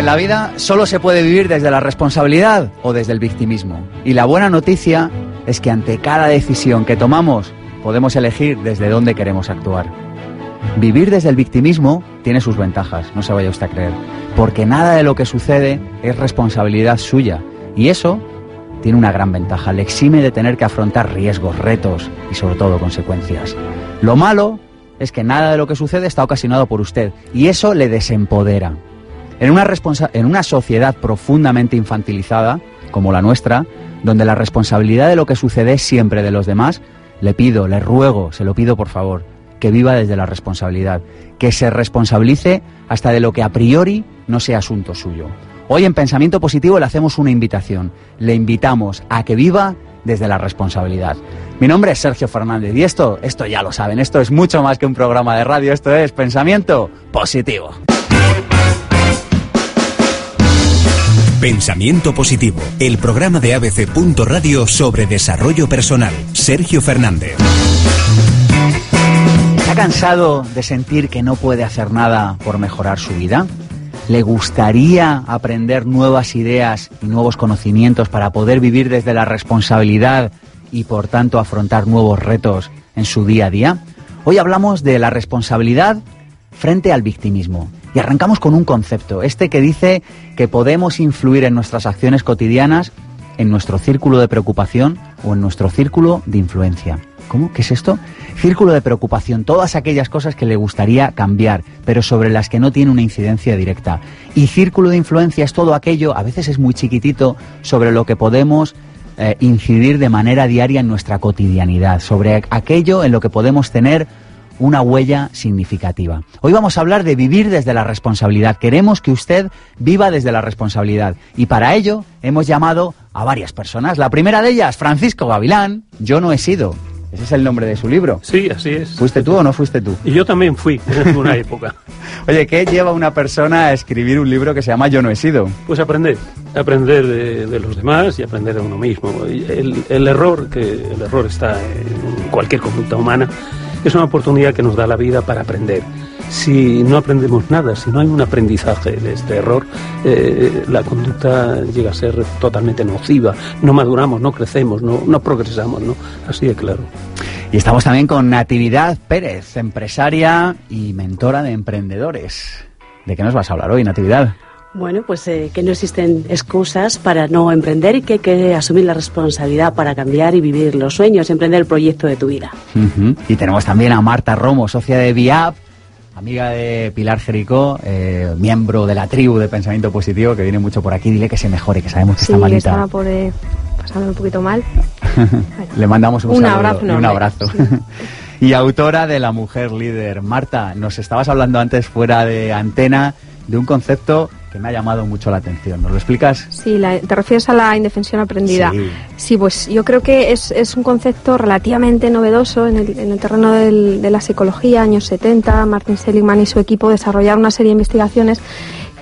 En la vida solo se puede vivir desde la responsabilidad o desde el victimismo. Y la buena noticia es que ante cada decisión que tomamos podemos elegir desde dónde queremos actuar. Vivir desde el victimismo tiene sus ventajas, no se vaya usted a creer, porque nada de lo que sucede es responsabilidad suya. Y eso tiene una gran ventaja, le exime de tener que afrontar riesgos, retos y sobre todo consecuencias. Lo malo es que nada de lo que sucede está ocasionado por usted y eso le desempodera. En una, en una sociedad profundamente infantilizada, como la nuestra, donde la responsabilidad de lo que sucede es siempre de los demás, le pido, le ruego, se lo pido por favor, que viva desde la responsabilidad, que se responsabilice hasta de lo que a priori no sea asunto suyo. Hoy en Pensamiento Positivo le hacemos una invitación, le invitamos a que viva desde la responsabilidad. Mi nombre es Sergio Fernández y esto, esto ya lo saben, esto es mucho más que un programa de radio, esto es Pensamiento Positivo. Pensamiento Positivo, el programa de ABC. Radio sobre desarrollo personal. Sergio Fernández. ¿Está cansado de sentir que no puede hacer nada por mejorar su vida? ¿Le gustaría aprender nuevas ideas y nuevos conocimientos para poder vivir desde la responsabilidad y por tanto afrontar nuevos retos en su día a día? Hoy hablamos de la responsabilidad frente al victimismo. Y arrancamos con un concepto, este que dice que podemos influir en nuestras acciones cotidianas, en nuestro círculo de preocupación o en nuestro círculo de influencia. ¿Cómo? ¿Qué es esto? Círculo de preocupación, todas aquellas cosas que le gustaría cambiar, pero sobre las que no tiene una incidencia directa. Y círculo de influencia es todo aquello, a veces es muy chiquitito, sobre lo que podemos eh, incidir de manera diaria en nuestra cotidianidad, sobre aquello en lo que podemos tener una huella significativa. Hoy vamos a hablar de vivir desde la responsabilidad. Queremos que usted viva desde la responsabilidad. Y para ello hemos llamado a varias personas. La primera de ellas, Francisco Gavilán. Yo no he sido. Ese es el nombre de su libro. Sí, así es. ¿Fuiste tú o no fuiste tú? Y yo también fui en una época. Oye, ¿qué lleva una persona a escribir un libro que se llama Yo no he sido? Pues aprender, aprender de, los demás y aprender de uno mismo. El, el, error, que el error está en cualquier conducta humana, es una oportunidad que nos da la vida para aprender. Si no aprendemos nada, si no hay un aprendizaje de este error, eh, la conducta llega a ser totalmente nociva. No maduramos, no crecemos, no, no progresamos, ¿no? Así de claro. Y estamos también con Natividad Pérez, empresaria y mentora de emprendedores. ¿De qué nos vas a hablar hoy, Natividad? Bueno, pues eh, que no existen excusas para no emprender y que hay que asumir la responsabilidad para cambiar y vivir los sueños, emprender el proyecto de tu vida. Y tenemos también a Marta Romo, socia de VIAP, amiga de Pilar Jericó, eh, miembro de la tribu de Pensamiento Positivo, que viene mucho por aquí. Dile que se mejore, que sabemos que está malita. estaba por, eh, pasando un poquito mal. Le mandamos un, un abrazo. un abrazo. y autora de La Mujer Líder. Marta, nos estabas hablando antes fuera de antena de un concepto que me ha llamado mucho la atención. ¿Nos lo explicas? Sí, te refieres a la indefensión aprendida. Sí, pues yo creo que es, es, un concepto relativamente novedoso en el, en el terreno del, de la psicología, años 70. Martin Seligman y su equipo desarrollaron una serie de investigaciones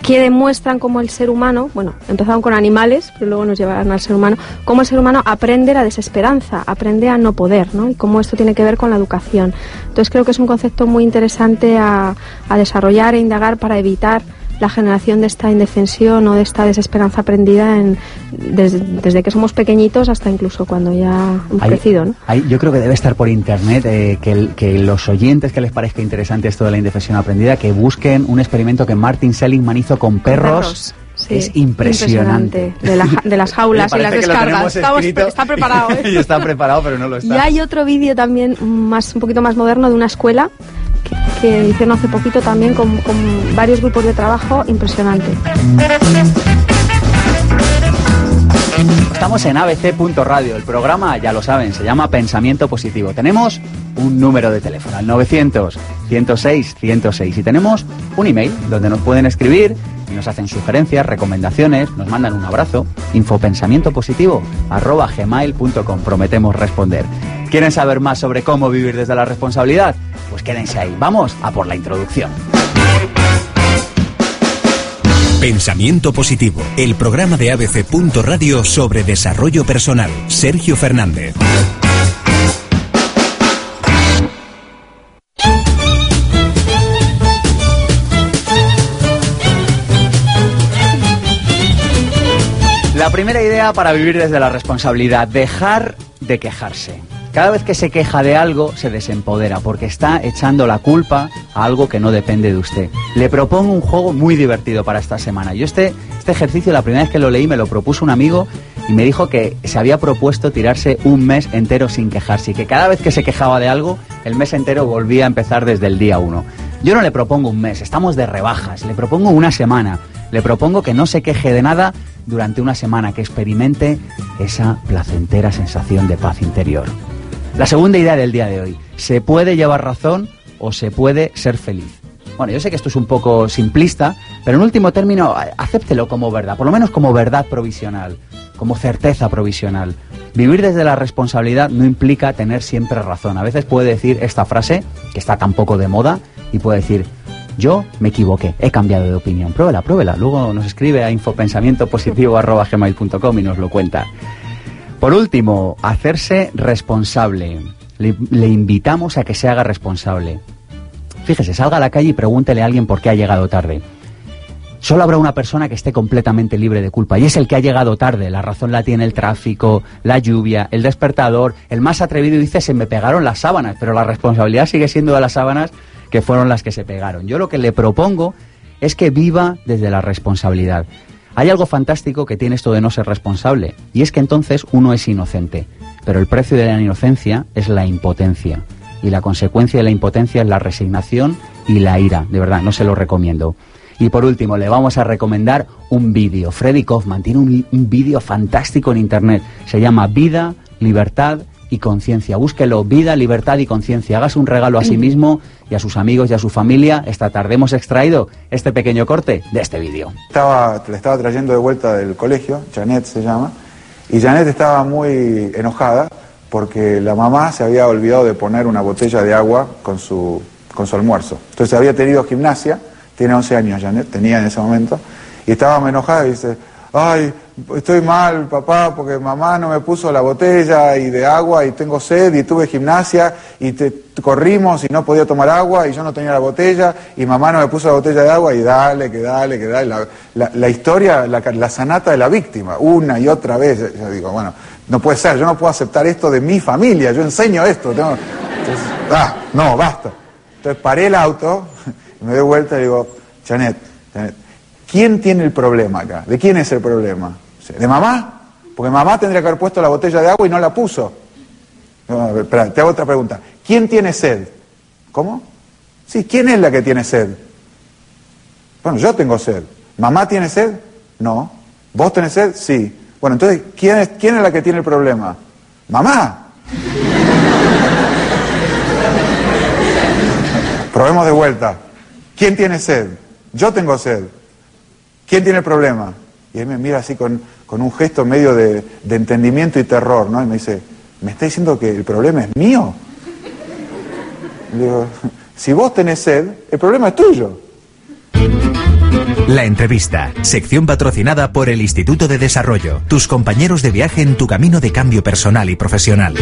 que demuestran cómo el ser humano, bueno, empezaron con animales, pero luego nos llevaron al ser humano, cómo el ser humano aprende la desesperanza, aprende a no poder, ¿no? Y cómo esto tiene que ver con la educación. Entonces creo que es un concepto muy interesante a, a desarrollar e indagar para evitar la generación de esta indefensión o de esta desesperanza aprendida en, desde, que somos pequeñitos hasta incluso cuando ya hemos crecido. ¿no? yo creo que debe estar por internet eh, que, que, los oyentes que les parezca interesante esto de la indefensión aprendida, que busquen un experimento que Martin Seligman hizo con perros. es impresionante. De, las jaulas y las descargas. está preparado. ¿eh? y está preparado, pero no lo está. Y hay otro vídeo también más un poquito más moderno de una escuela que hicieron hace poquito también con, varios grupos de trabajo impresionante. Estamos en abc.radio. El programa, ya lo saben, se llama Pensamiento Positivo. Tenemos un número de teléfono, al 900 106 106. Y tenemos un email donde nos pueden escribir y nos hacen sugerencias, recomendaciones, nos mandan un abrazo. Infopensamientopositivo arroba gmail.com. Prometemos responder. ¿Quieren saber más sobre cómo vivir desde la responsabilidad? Pues quédense ahí. Vamos a por la introducción. Pensamiento Positivo, el programa de ABC. Radio sobre desarrollo personal. Sergio Fernández. La primera idea para vivir desde la responsabilidad, dejar de quejarse. Cada vez que se queja de algo, se desempodera porque está echando la culpa a algo que no depende de usted. Le propongo un juego muy divertido para esta semana. Yo este, este ejercicio, la primera vez que lo leí, me lo propuso un amigo y me dijo que se había propuesto tirarse un mes entero sin quejarse y que cada vez que se quejaba de algo, el mes entero volvía a empezar desde el día uno. Yo no le propongo un mes, estamos de rebajas, le propongo una semana. Le propongo que no se queje de nada durante una semana, que experimente esa placentera sensación de paz interior. La segunda idea del día de hoy. ¿Se puede llevar razón o se puede ser feliz? Bueno, yo sé que esto es un poco simplista, pero en último término, acéptelo como verdad, por lo menos como verdad provisional, como certeza provisional. Vivir desde la responsabilidad no implica tener siempre razón. A veces puede decir esta frase, que está tan poco de moda, y puede decir, yo me equivoqué, he cambiado de opinión. Pruébela, pruébela. Luego nos escribe a infopensamientopositivo.gmail.com y nos lo cuenta. Por último, hacerse responsable. Le, invitamos a que se haga responsable. Fíjese, salga a la calle y pregúntele a alguien por qué ha llegado tarde. Solo habrá una persona que esté completamente libre de culpa y es el que ha llegado tarde. La razón la tiene el tráfico, la lluvia, el despertador. El más atrevido dice se me pegaron las sábanas, pero la responsabilidad sigue siendo de las sábanas que fueron las que se pegaron. Yo lo que le propongo es que viva desde la responsabilidad. Hay algo fantástico que tiene esto de no ser responsable, y es que entonces uno es inocente, pero el precio de la inocencia es la impotencia, y la consecuencia de la impotencia es la resignación y la ira, de verdad, no se lo recomiendo. Y por último, le vamos a recomendar un vídeo. Freddy Kaufman tiene un, un vídeo fantástico en Internet, se llama Vida, Libertad y Conciencia. Búsquelo, vida, libertad y conciencia. Hágase un regalo a sí mismo y a sus amigos y a su familia. Esta tarde hemos extraído este pequeño corte de este vídeo. Estaba, le estaba trayendo de vuelta del colegio, Janet se llama, y Janet estaba muy enojada porque la mamá se había olvidado de poner una botella de agua con su, con su almuerzo. Entonces había tenido gimnasia, tiene 11 años Janet, tenía en ese momento, y estaba muy enojada y dice, ay, estoy mal, papá, porque mamá no me puso la botella y de agua y tengo sed y tuve gimnasia y te, corrimos y no podía tomar agua y yo no tenía la botella y mamá no me puso la botella de agua y dale, que dale, que dale. La, historia, la, la, sanata de la víctima, una y otra vez. Yo digo, bueno, no puede ser, yo no puedo aceptar esto de mi familia, yo enseño esto. Tengo... Entonces, ah, no, basta. Entonces paré el auto, me doy vuelta y digo, Janet, Janet ¿Quién tiene el problema acá? ¿De quién es el problema? ¿De mamá? Porque mamá tendría que haber puesto la botella de agua y no la puso. Espera, te hago otra pregunta. ¿Quién tiene sed? ¿Cómo? Sí, ¿quién es la que tiene sed? Bueno, yo tengo sed. ¿Mamá tiene sed? No. ¿Vos tenés sed? Sí. Bueno, entonces, ¿quién es, quién es la que tiene el problema? Mamá. Probemos de vuelta. ¿Quién tiene sed? Yo tengo sed. ¿Quién tiene el problema? Y él me mira así con, con un gesto medio de, de, entendimiento y terror, ¿no? Y me dice, ¿me está diciendo que el problema es mío? Digo, si vos tenés sed, el problema es tuyo. La entrevista, sección patrocinada por el Instituto de Desarrollo, tus compañeros de viaje en tu camino de cambio personal y profesional.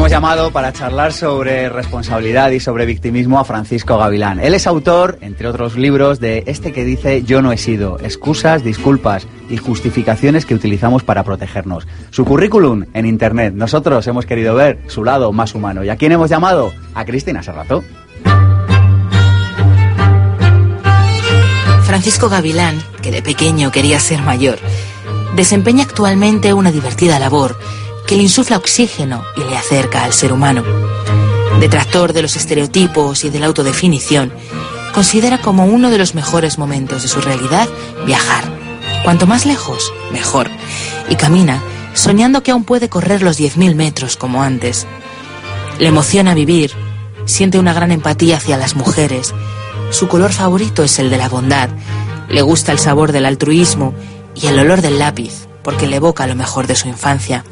Hemos llamado para charlar sobre responsabilidad y sobre victimismo a Francisco Gavilán. Él es autor, entre otros libros, de este que dice Yo no he sido, excusas, disculpas y justificaciones que utilizamos para protegernos. Su currículum en Internet. Nosotros hemos querido ver su lado más humano. ¿Y a quién hemos llamado? A Cristina Serrato. Francisco Gavilán, que de pequeño quería ser mayor, desempeña actualmente una divertida labor que le insufla oxígeno y le acerca al ser humano. Detractor de los estereotipos y de la autodefinición, considera como uno de los mejores momentos de su realidad viajar, Cuanto más lejos, mejor. Y camina, soñando que aún puede correr los 10.000 metros como antes. Le emociona vivir, siente una gran empatía hacia las mujeres. Su color favorito es el de la bondad. Le gusta el sabor del altruismo y el olor del lápiz, porque le evoca lo mejor de su infancia.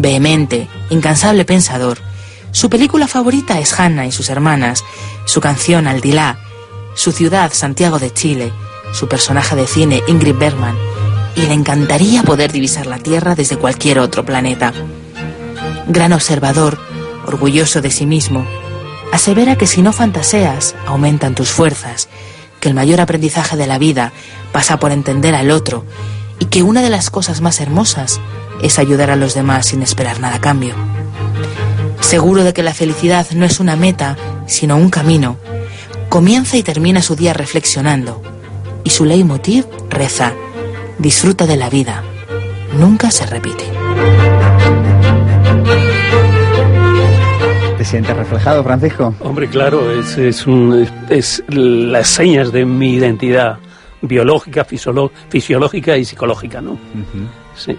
Vehemente, incansable pensador, su película favorita es Hannah y sus hermanas, su canción Aldilá, su ciudad Santiago de Chile, su personaje de cine Ingrid Bergman, y le encantaría poder divisar la Tierra desde cualquier otro planeta. Gran observador, orgulloso de sí mismo, asevera que si no fantaseas, aumentan tus fuerzas, que el mayor aprendizaje de la vida pasa por entender al otro y que una de las cosas más hermosas es ayudar a los demás sin esperar nada a cambio. Seguro de que la felicidad no es una meta, sino un camino, comienza y termina su día reflexionando y su leitmotiv reza, disfruta de la vida, nunca se repite. ¿Te sientes reflejado, Francisco? Hombre, claro, es, es, un, es las señas de mi identidad biológica, fisiológica y psicológica, ¿no? Sí.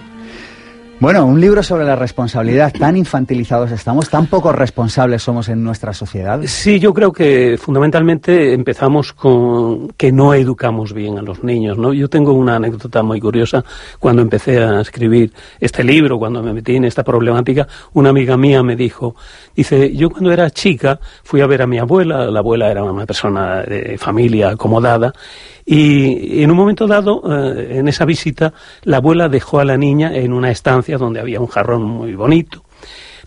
Bueno, un libro sobre la responsabilidad. Tan infantilizados estamos, tan poco responsables somos en nuestra sociedad. Sí, yo creo que fundamentalmente empezamos con que no educamos bien a los niños, ¿no? Yo tengo una anécdota muy curiosa. Cuando empecé a escribir este libro, cuando me metí en esta problemática, una amiga mía me dijo, dice, yo cuando era chica fui a ver a mi abuela, la abuela era una persona de familia acomodada, y en un momento dado, eh, en esa visita, la abuela dejó a la niña en una estancia donde había un jarrón muy bonito.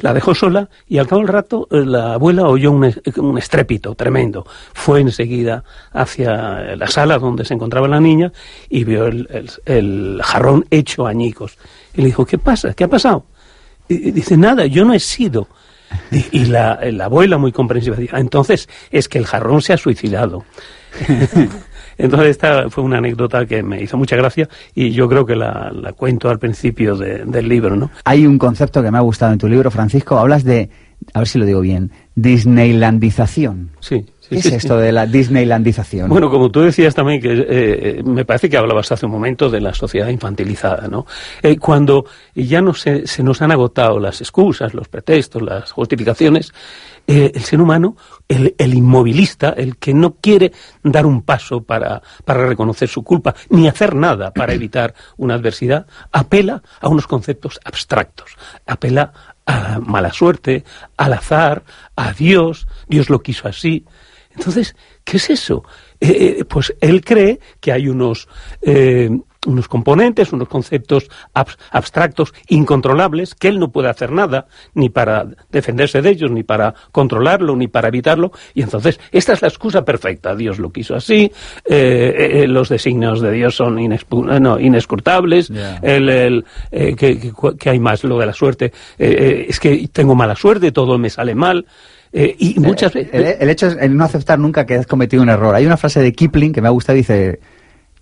La dejó sola y al cabo del rato eh, la abuela oyó un, estrépito tremendo. Fue enseguida hacia la sala donde se encontraba la niña y vio el, jarrón hecho añicos. Y le dijo, ¿qué pasa? ¿Qué ha pasado? Y, dice, nada, yo no he sido. Y, la, la, abuela, muy comprensiva, dijo, entonces es que el jarrón se ha suicidado. Entonces esta fue una anécdota que me hizo mucha gracia y yo creo que la, cuento al principio del libro, ¿no? Hay un concepto que me ha gustado en tu libro, Francisco. Hablas de, a ver si lo digo bien, Disneylandización. Sí. ¿Qué es esto de la Disneylandización? Bueno, como tú decías también, que eh, eh, me parece que hablabas hace un momento de la sociedad infantilizada, ¿no? Eh, cuando ya no se, se, nos han agotado las excusas, los pretextos, las justificaciones, el ser humano, el, el, inmovilista, el que no quiere dar un paso para, para reconocer su culpa, ni hacer nada para evitar una adversidad, apela a unos conceptos abstractos, apela a mala suerte, al azar, a Dios, Dios lo quiso así. Entonces, ¿qué es eso? Eh, eh, pues él cree que hay unos, eh, unos componentes, unos conceptos abstractos, incontrolables, que él no puede hacer nada, ni para defenderse de ellos, ni para controlarlo, ni para evitarlo, y entonces esta es la excusa perfecta. Dios lo quiso así, los designios de Dios son no, inescrutables, el, que, que, hay más, lo de la suerte, es que tengo mala suerte, todo me sale mal. Eh, y muchas veces... El, hecho es el no aceptar nunca que has cometido un error. Hay una frase de Kipling que me ha gustado, dice,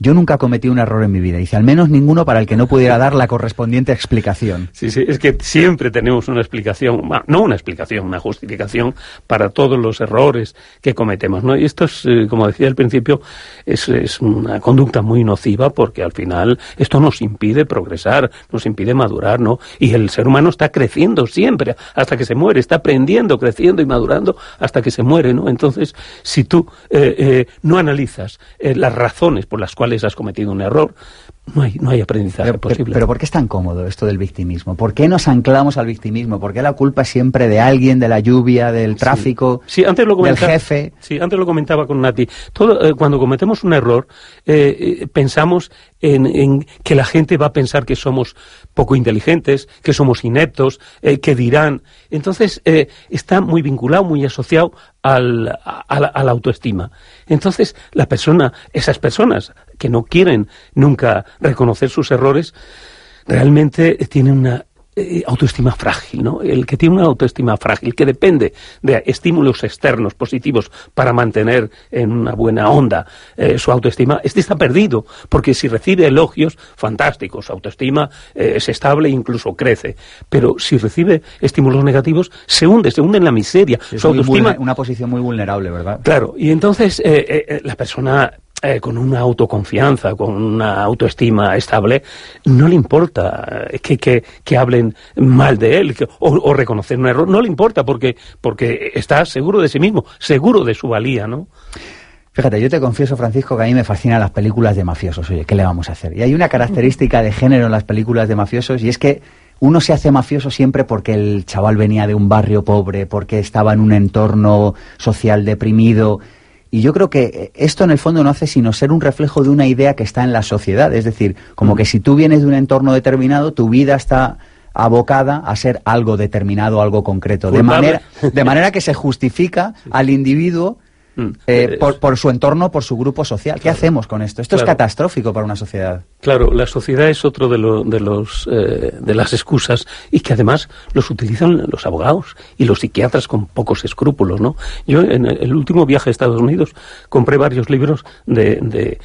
yo nunca cometí un error en mi vida. Dice, al menos ninguno para el que no pudiera dar la correspondiente explicación. Sí, sí, es que siempre tenemos una explicación, no una explicación, una justificación para todos los errores que cometemos, ¿no? Y esto es, eh, como decía al principio, es, es, una conducta muy nociva porque al final esto nos impide progresar, nos impide madurar, ¿no? Y el ser humano está creciendo siempre hasta que se muere, está aprendiendo, creciendo y madurando hasta que se muere, ¿no? Entonces, si tú eh, eh, no analizas las razones por las cuales has cometido un error, no hay, no hay aprendizaje posible. Pero, ¿por qué es tan cómodo esto del victimismo? ¿Por qué nos anclamos al victimismo? ¿Por qué la culpa es siempre de alguien, de la lluvia, del tráfico, sí. antes lo del jefe? Sí, antes lo comentaba con Nati. Todo, eh, cuando cometemos un error, eh, eh, pensamos en, que la gente va a pensar que somos poco inteligentes, que somos ineptos, que dirán. Entonces, está muy vinculado, muy asociado al, a, la, a la autoestima. Entonces, la persona, esas personas que no quieren nunca reconocer sus errores, realmente tienen una eh, autoestima frágil, ¿no? El que tiene una autoestima frágil, que depende de estímulos externos positivos para mantener en una buena onda eh, su autoestima, este está perdido, porque si recibe elogios, fantásticos, su autoestima eh, es estable e incluso crece, pero si recibe estímulos negativos, se hunde, se hunde en la miseria. Es su autoestima... una posición muy vulnerable, ¿verdad? Claro, y entonces la persona eh, con una autoconfianza, con una autoestima estable, no le importa eh, que, que, que hablen mal de él o, o, reconocer un error, no le importa porque, porque está seguro de sí mismo, seguro de su valía, ¿no? Fíjate, yo te confieso, Francisco, que a mí me fascinan las películas de mafiosos. Oye, ¿qué le vamos a hacer? Y hay una característica de género en las películas de mafiosos y es que uno se hace mafioso siempre porque el chaval venía de un barrio pobre, porque estaba en un entorno social deprimido y yo creo que esto en el fondo no hace sino ser un reflejo de una idea que está en la sociedad. Es decir, como que si tú vienes de un entorno determinado, tu vida está abocada a ser algo determinado, algo concreto. De manera, de manera que se justifica al individuo Mm. Eh, por, por, su entorno, por su grupo social. ¿Qué hacemos con esto? Esto es catastrófico para una sociedad. Claro, la sociedad es otro de, lo, de, los, eh, de las excusas y que además los utilizan los abogados y los psiquiatras con pocos escrúpulos, ¿no? Yo en el último viaje a Estados Unidos compré varios libros de, de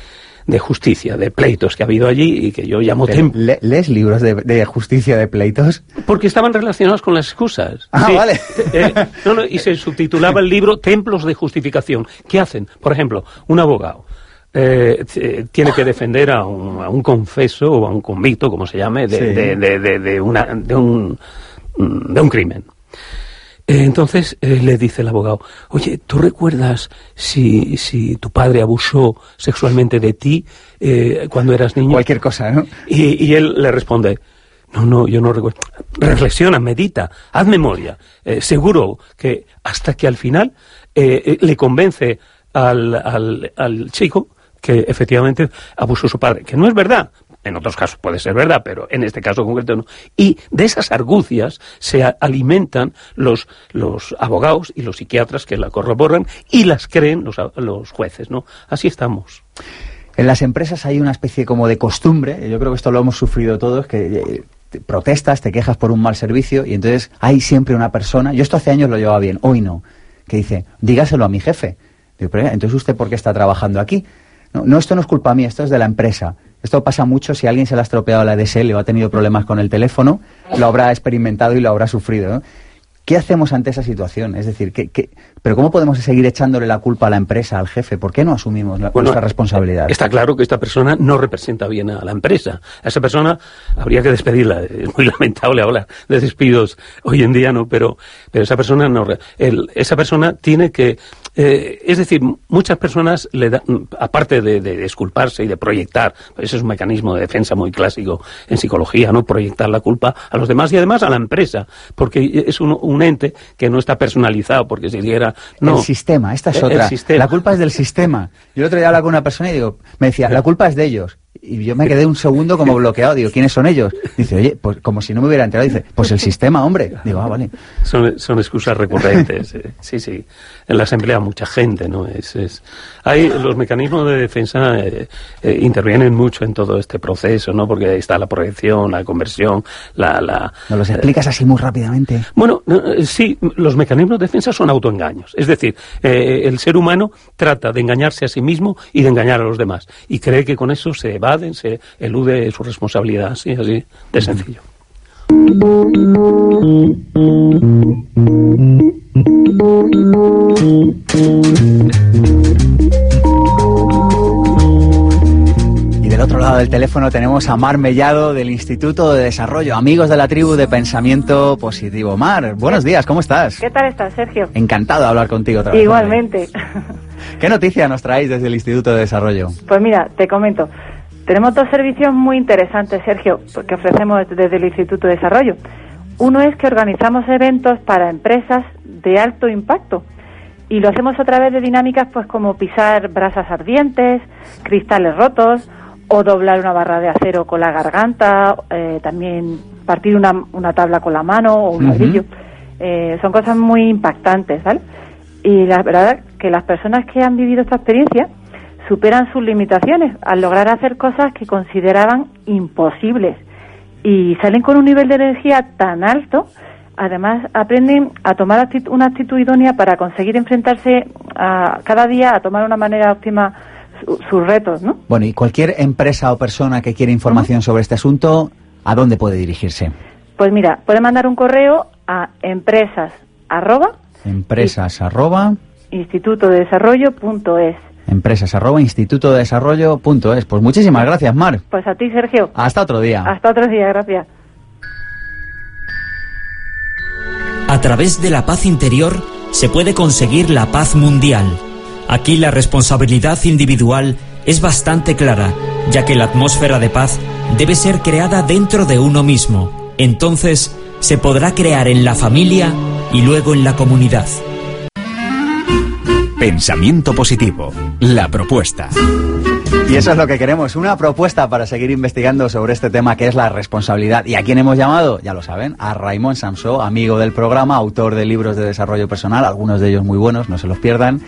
de justicia, de pleitos que ha habido allí y que yo llamo templos. ¿Lees libros de, justicia de pleitos? Porque estaban relacionados con las excusas. Ah, vale. Eh, y se subtitulaba el libro Templos de Justificación. ¿Qué hacen? Por ejemplo, un abogado. Eh, tiene que defender a un, confeso o a un convicto, como se llame, de, de, una, de, un, de un crimen. Eh, entonces eh, le dice el abogado, oye, ¿tú recuerdas si, si tu padre abusó sexualmente de ti eh, cuando eras niño? Cualquier cosa, ¿no? Y, y, él le responde, no, no, yo no recuerdo. Reflexiona, medita, haz memoria. seguro que hasta que al final le convence al, al, al chico que efectivamente abusó su padre, que no es verdad, en otros casos puede ser verdad, pero en este caso concreto no. Y de esas argucias se alimentan los, los abogados y los psiquiatras que la corroboran y las creen los, los jueces, ¿no? Así estamos. En las empresas hay una especie como de costumbre, yo creo que esto lo hemos sufrido todos, que eh, te protestas, te quejas por un mal servicio y entonces hay siempre una persona, yo esto hace años lo llevaba bien, hoy no, que dice, dígaselo a mi jefe. entonces usted por qué está trabajando aquí? No, esto no es culpa mía, esto es de la empresa. Esto pasa mucho si alguien se le ha estropeado la DSL o ha tenido problemas con el teléfono, lo habrá experimentado y lo habrá sufrido. ¿Qué hacemos ante esa situación? Es decir, ¿qué, pero cómo podemos seguir echándole la culpa a la empresa, al jefe? ¿Por qué no asumimos la, nuestra responsabilidad? Está claro que esta persona no representa bien a la empresa. A esa persona habría que despedirla. Es muy lamentable hablar de despidos hoy en día, ¿no? Pero, pero esa persona no. esa persona tiene que eh, es decir, muchas personas, le da, aparte de, de, disculparse y de proyectar, ese es un mecanismo de defensa muy clásico en psicología, ¿no? Proyectar la culpa a los demás y además a la empresa, porque es un, un ente que no está personalizado, porque si dijera... No, el sistema, esta es otra. La culpa es del sistema. Yo el otro día hablaba con una persona y digo, me decía, la culpa es de ellos. Y yo me quedé un segundo como bloqueado. Digo, ¿quiénes son ellos? Dice, oye, pues como si no me hubiera enterado. Dice, pues el sistema, hombre. Digo, ah, vale. Son, son excusas recurrentes. Eh. Sí, sí. Las emplea mucha gente, ¿no? Es, es... Hay, los mecanismos de defensa eh, eh, intervienen mucho en todo este proceso, ¿no? Porque ahí está la proyección, la conversión, la... la ¿Nos los explicas así muy rápidamente? Bueno, sí, los mecanismos de defensa son autoengaños. Es decir, el ser humano trata de engañarse a sí mismo y de engañar a los demás. Y cree que con eso se va se elude su responsabilidad, así, así de sencillo. Y del otro lado del teléfono tenemos a Mar Mellado del Instituto de Desarrollo, amigos de la tribu de Pensamiento Positivo. Mar, buenos días, ¿cómo estás? ¿Qué tal estás, Sergio? Encantado de hablar contigo otra vez. Igualmente. ¿Qué noticia nos traéis desde el Instituto de Desarrollo? Pues mira, te comento. Tenemos dos servicios muy interesantes, Sergio, que ofrecemos desde el Instituto de Desarrollo. Uno es que organizamos eventos para empresas de alto impacto y lo hacemos a través de dinámicas pues como pisar brasas ardientes, cristales rotos o doblar una barra de acero con la garganta, eh, también partir una, una, tabla con la mano o un ladrillo. Eh, son cosas muy impactantes, ¿vale? Y la verdad que las personas que han vivido esta experiencia superan sus limitaciones al lograr hacer cosas que consideraban imposibles y salen con un nivel de energía tan alto, además aprenden a tomar una actitud idónea para conseguir enfrentarse a, cada día a tomar una manera óptima sus retos, ¿no? Bueno, y cualquier empresa o persona que quiera información sobre este asunto, ¿a dónde puede dirigirse? Pues mira, puede mandar un correo a empresas arroba empresas arroba instituto de desarrollo punto es Empresas arroba instituto de desarrollo punto es. Pues muchísimas gracias, Mar. Pues a ti, Sergio. Hasta otro día. Hasta otro día, gracias. A través de la paz interior se puede conseguir la paz mundial. Aquí la responsabilidad individual es bastante clara, ya que la atmósfera de paz debe ser creada dentro de uno mismo. Entonces, se podrá crear en la familia y luego en la comunidad. Pensamiento positivo. La propuesta. Y eso es lo que queremos, una propuesta para seguir investigando sobre este tema que es la responsabilidad. ¿Y a quién hemos llamado? Ya lo saben, a Raymond Samsó, amigo del programa, autor de libros de desarrollo personal, algunos de ellos muy buenos, no se los pierdan.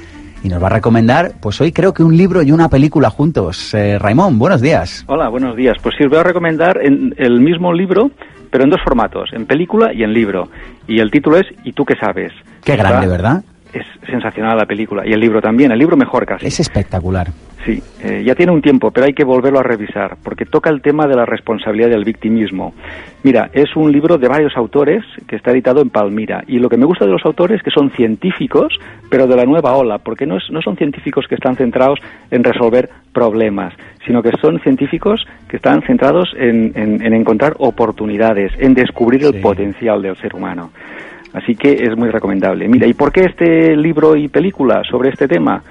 Y nos va a recomendar, pues hoy creo que un libro y una película juntos. Eh, Raymond, buenos días. Hola, buenos días. Pues sí, os voy a recomendar en el mismo libro, pero en dos formatos, en película y en libro. Y el título es ¿Y tú qué sabes? Qué grande, ¿verdad? Es sensacional la película. Y el libro también, el libro mejor casi. Es espectacular. Sí, eh, ya tiene un tiempo, pero hay que volverlo a revisar, porque toca el tema de la responsabilidad del victimismo. Mira, es un libro de varios autores que está editado en Palmira, y lo que me gusta de los autores es que son científicos, pero de la nueva ola, porque no, es, no son científicos que están centrados en resolver problemas, sino que son científicos que están centrados en, en, encontrar oportunidades, en descubrir el potencial del ser humano. Así que es muy recomendable. Mira, ¿y por qué este libro y película sobre este tema?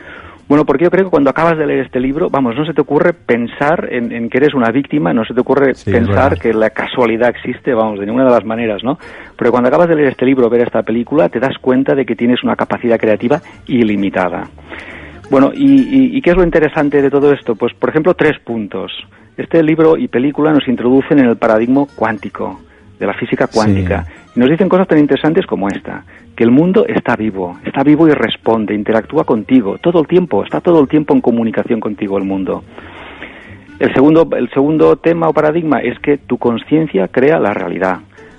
Bueno, porque yo creo que cuando acabas de leer este libro, vamos, no se te ocurre pensar en, que eres una víctima, no se te ocurre pensar que la casualidad existe, vamos, de ninguna de las maneras, ¿no? Pero cuando acabas de leer este libro, ver esta película, te das cuenta de que tienes una capacidad creativa ilimitada. Bueno, ¿y, y qué es lo interesante de todo esto? Pues, por ejemplo, tres puntos. Este libro y película nos introducen en el paradigma cuántico, de la física cuántica. Y nos dicen cosas tan interesantes como esta, que el mundo está vivo, está vivo y responde, interactúa contigo todo el tiempo, está todo el tiempo en comunicación contigo el mundo. El segundo, el segundo tema o paradigma es que tu conciencia crea la realidad.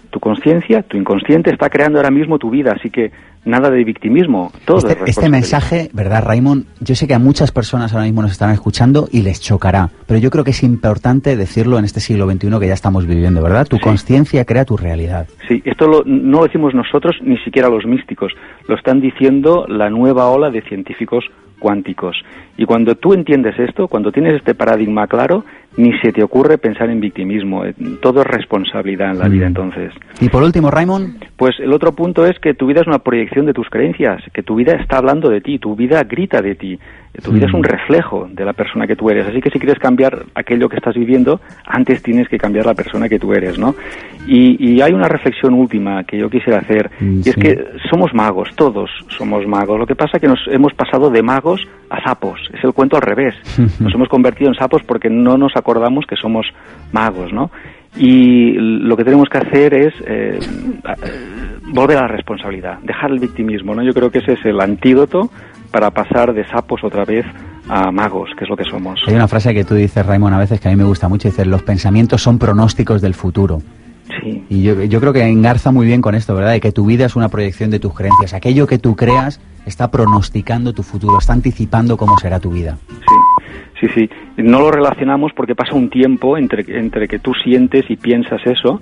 Tu conciencia, tu inconsciente está creando ahora mismo tu vida, así que nada de victimismo. Todo este, este mensaje, ¿verdad, Raymond? Yo sé que a muchas personas ahora mismo nos están escuchando y les chocará, pero yo creo que es importante decirlo en este siglo XXI que ya estamos viviendo, ¿verdad? Tu conciencia crea tu realidad. Sí, esto no lo decimos nosotros, ni siquiera los místicos, lo están diciendo la nueva ola de científicos cuánticos. Y cuando tú entiendes esto, cuando tienes este paradigma claro, ni se te ocurre pensar en victimismo. Todo es responsabilidad en la vida mm. entonces. Y por último, Raymond. Pues el otro punto es que tu vida es una proyección de tus creencias, que tu vida está hablando de ti, tu vida grita de ti. Tu vida es un mm. reflejo de la persona que tú eres. Así que si quieres cambiar aquello que estás viviendo, antes tienes que cambiar la persona que tú eres, ¿no? Y, hay una reflexión última que yo quisiera hacer, mm, y es que somos magos, todos somos magos. Lo que pasa es que nos hemos pasado de magos a sapos. Es el cuento al revés. Nos hemos convertido en sapos porque no nos acordamos que somos magos, ¿no? Y lo que tenemos que hacer es eh, volver a la responsabilidad, dejar el victimismo, ¿no? Yo creo que ese es el antídoto para pasar de sapos otra vez a magos, que es lo que somos. Hay una frase que tú dices, Raymond, a veces que a mí me gusta mucho, dices, los pensamientos son pronósticos del futuro. Sí. Y yo, yo creo que engarza muy bien con esto, ¿verdad? De que tu vida es una proyección de tus creencias. Aquello que tú creas está pronosticando tu futuro, está anticipando cómo será tu vida. Sí, sí, sí. No lo relacionamos porque pasa un tiempo entre, entre que tú sientes y piensas eso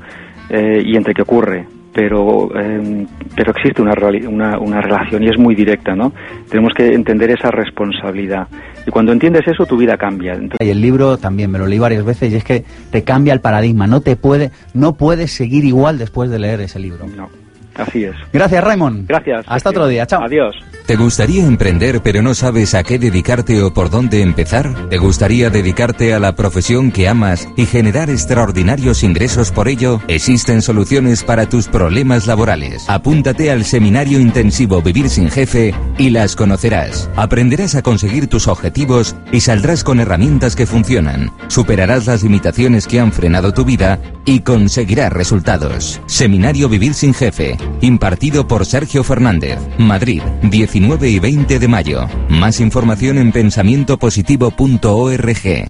eh, y entre que ocurre pero, eh, pero existe una, una, una, relación y es muy directa, ¿no? Tenemos que entender esa responsabilidad. Y cuando entiendes eso, tu vida cambia. Y el libro también me lo leí varias veces y es que te cambia el paradigma. No te puede, no puedes seguir igual después de leer ese libro. No. Así es. Gracias, Raymond. Gracias. Hasta otro día. Chao. Adiós. ¿Te gustaría emprender pero no sabes a qué dedicarte o por dónde empezar? ¿Te gustaría dedicarte a la profesión que amas y generar extraordinarios ingresos por ello? Existen soluciones para tus problemas laborales. Apúntate al seminario intensivo Vivir sin Jefe y las conocerás. Aprenderás a conseguir tus objetivos y saldrás con herramientas que funcionan. Superarás las limitaciones que han frenado tu vida y conseguirás resultados. Seminario Vivir sin Jefe, impartido por Sergio Fernández, Madrid, 19 19 y 20 de mayo. Más información en pensamientopositivo.org.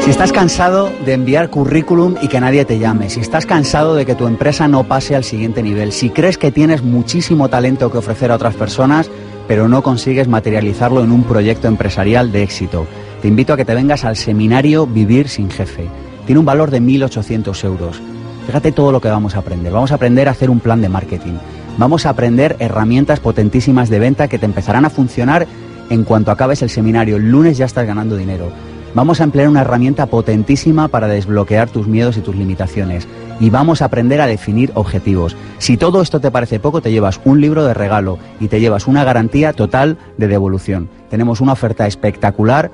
Si estás cansado de enviar currículum y que nadie te llame, si estás cansado de que tu empresa no pase al siguiente nivel, si crees que tienes muchísimo talento que ofrecer a otras personas, pero no consigues materializarlo en un proyecto empresarial de éxito, te invito a que te vengas al seminario Vivir sin Jefe. Tiene un valor de 1.800 euros. Fíjate todo lo que vamos a aprender. Vamos a aprender a hacer un plan de marketing. Vamos a aprender herramientas potentísimas de venta que te empezarán a funcionar en cuanto acabes el seminario. El lunes ya estás ganando dinero. Vamos a emplear una herramienta potentísima para desbloquear tus miedos y tus limitaciones. Y vamos a aprender a definir objetivos. Si todo esto te parece poco, te llevas un libro de regalo y te llevas una garantía total de devolución. Tenemos una oferta espectacular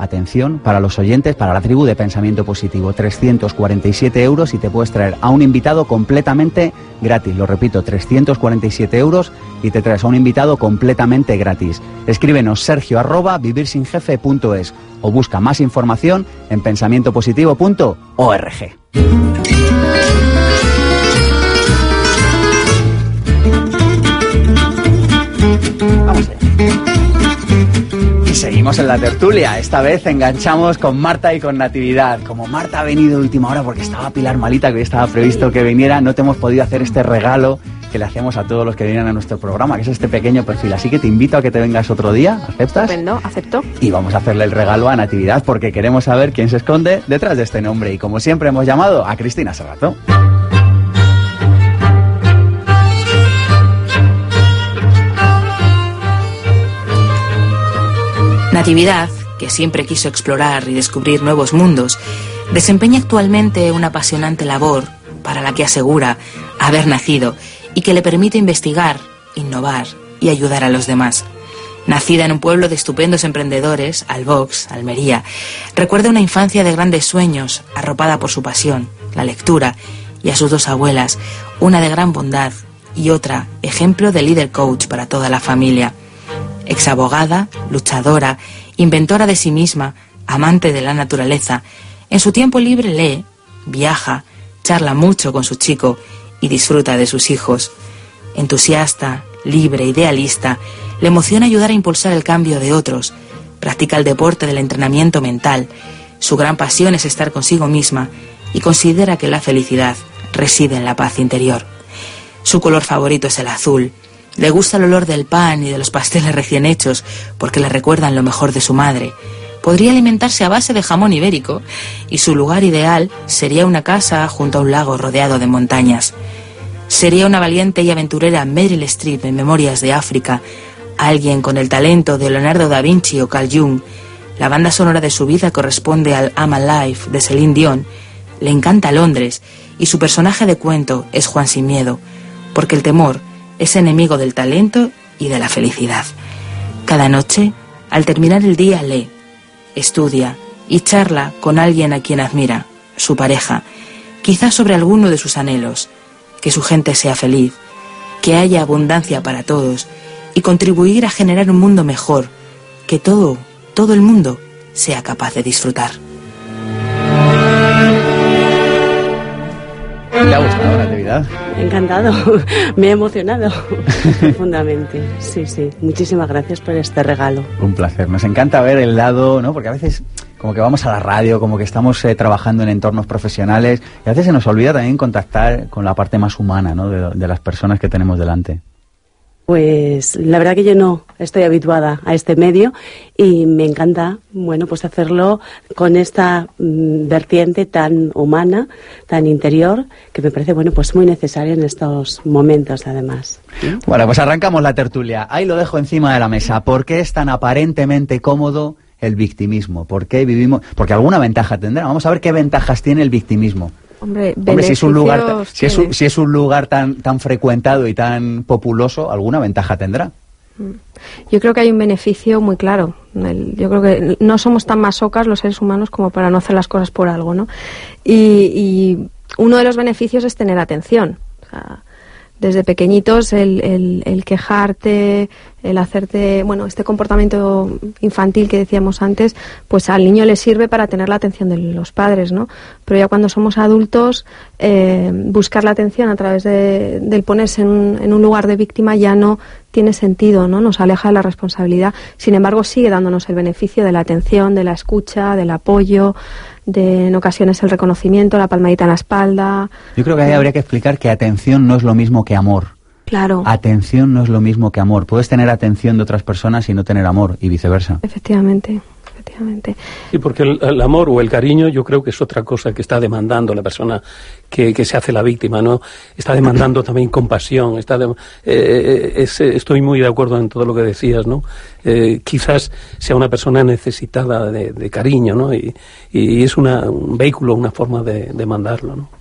atención, para los oyentes, para la tribu de pensamiento positivo. 347 euros y te puedes traer a un invitado completamente gratis. Lo repito, 347 euros y te traes a un invitado completamente gratis. Escríbenos sergio arroba vivirsinjefe.es o busca más información en pensamientopositivo.org. seguimos en la tertulia. Esta vez enganchamos con Marta y con Natividad. Como Marta ha venido de última hora porque estaba Pilar malita, que hoy estaba previsto que viniera, no te hemos podido hacer este regalo que le hacemos a todos los que vienen a nuestro programa, que es este pequeño perfil. Así que te invito a que te vengas otro día. ¿Aceptas? Estupendo, acepto. Y vamos a hacerle el regalo a Natividad porque queremos saber quién se esconde detrás de este nombre. Y como siempre hemos llamado a Cristina Serrato. Natividad, que siempre quiso explorar y descubrir nuevos mundos, desempeña actualmente una apasionante labor para la que asegura haber nacido y que le permite investigar, innovar y ayudar a los demás. Nacida en un pueblo de estupendos emprendedores, Albox, Almería, recuerda una infancia de grandes sueños, arropada por su pasión, la lectura, y a sus dos abuelas, una de gran bondad y otra ejemplo de líder coach para toda la familia exabogada, luchadora, inventora de sí misma, amante de la naturaleza, en su tiempo libre lee, viaja, charla mucho con su chico y disfruta de sus hijos. Entusiasta, libre, idealista, le emociona ayudar a impulsar el cambio de otros, practica el deporte del entrenamiento mental, su gran pasión es estar consigo misma y considera que la felicidad reside en la paz interior. Su color favorito es el azul, le gusta el olor del pan y de los pasteles recién hechos porque le recuerdan lo mejor de su madre. Podría alimentarse a base de jamón ibérico y su lugar ideal sería una casa junto a un lago rodeado de montañas. Sería una valiente y aventurera Meryl Streep en Memorias de África, alguien con el talento de Leonardo da Vinci o Carl Jung. La banda sonora de su vida corresponde al I'm Alive de Celine Dion. Le encanta Londres y su personaje de cuento es Juan Sin Miedo, porque el temor es enemigo del talento y de la felicidad. Cada noche, al terminar el día, lee, estudia y charla con alguien a quien admira, su pareja, quizás sobre alguno de sus anhelos, que su gente sea feliz, que haya abundancia para todos y contribuir a generar un mundo mejor, que todo, todo el mundo sea capaz de disfrutar. ¿Te ha gustado la actividad? Encantado, me he emocionado profundamente. Sí, sí, muchísimas gracias por este regalo. Un placer, nos encanta ver el lado, ¿no? Porque a veces como que vamos a la radio, como que estamos eh, trabajando en entornos profesionales y a veces se nos olvida también contactar con la parte más humana, ¿no? de, de las personas que tenemos delante. Pues la verdad que yo no estoy habituada a este medio y me encanta, bueno, pues hacerlo con esta mm, vertiente tan humana, tan interior, que me parece, bueno, pues muy necesaria en estos momentos, además. Bueno, pues arrancamos la tertulia. Ahí lo dejo encima de la mesa. ¿Por qué es tan aparentemente cómodo el victimismo? ¿Por qué vivimos? Porque alguna ventaja tendrá. Vamos a ver qué ventajas tiene el victimismo. Hombre, si es un lugar, si es un, tiene. si es un lugar tan, tan frecuentado y tan populoso, alguna ventaja tendrá. Yo creo que hay un beneficio muy claro. El- yo creo que no somos tan masocas los seres humanos como para no hacer las cosas por algo, ¿no? Y, y uno de los beneficios es tener atención. O sea, desde pequeñitos el, el- el quejarte, el hacerte, bueno, este comportamiento infantil que decíamos antes, pues al niño le sirve para tener la atención de los padres, ¿no? Pero ya cuando somos adultos, eh, buscar la atención a través de, del ponerse en un, en un lugar de víctima ya no tiene sentido, ¿no? Nos aleja de la responsabilidad. Sin embargo, sigue dándonos el beneficio de la atención, de la escucha, del apoyo, de en ocasiones el reconocimiento, la palmadita en la espalda. Yo creo que ahí habría que explicar que atención no es lo mismo que amor. Claro, Atención no es lo mismo que amor. Puedes tener atención de otras personas y no tener amor y viceversa. efectivamente, efectivamente. Sí, porque el, amor o el cariño yo creo que es otra cosa que está demandando la persona que, se hace la víctima, ¿no? Está demandando también compasión, está eh, eh, estoy muy de acuerdo en todo lo que decías, ¿no? Eh, quizás sea una persona necesitada de, cariño, ¿no? Y, es un vehículo, una forma de, mandarlo, ¿no?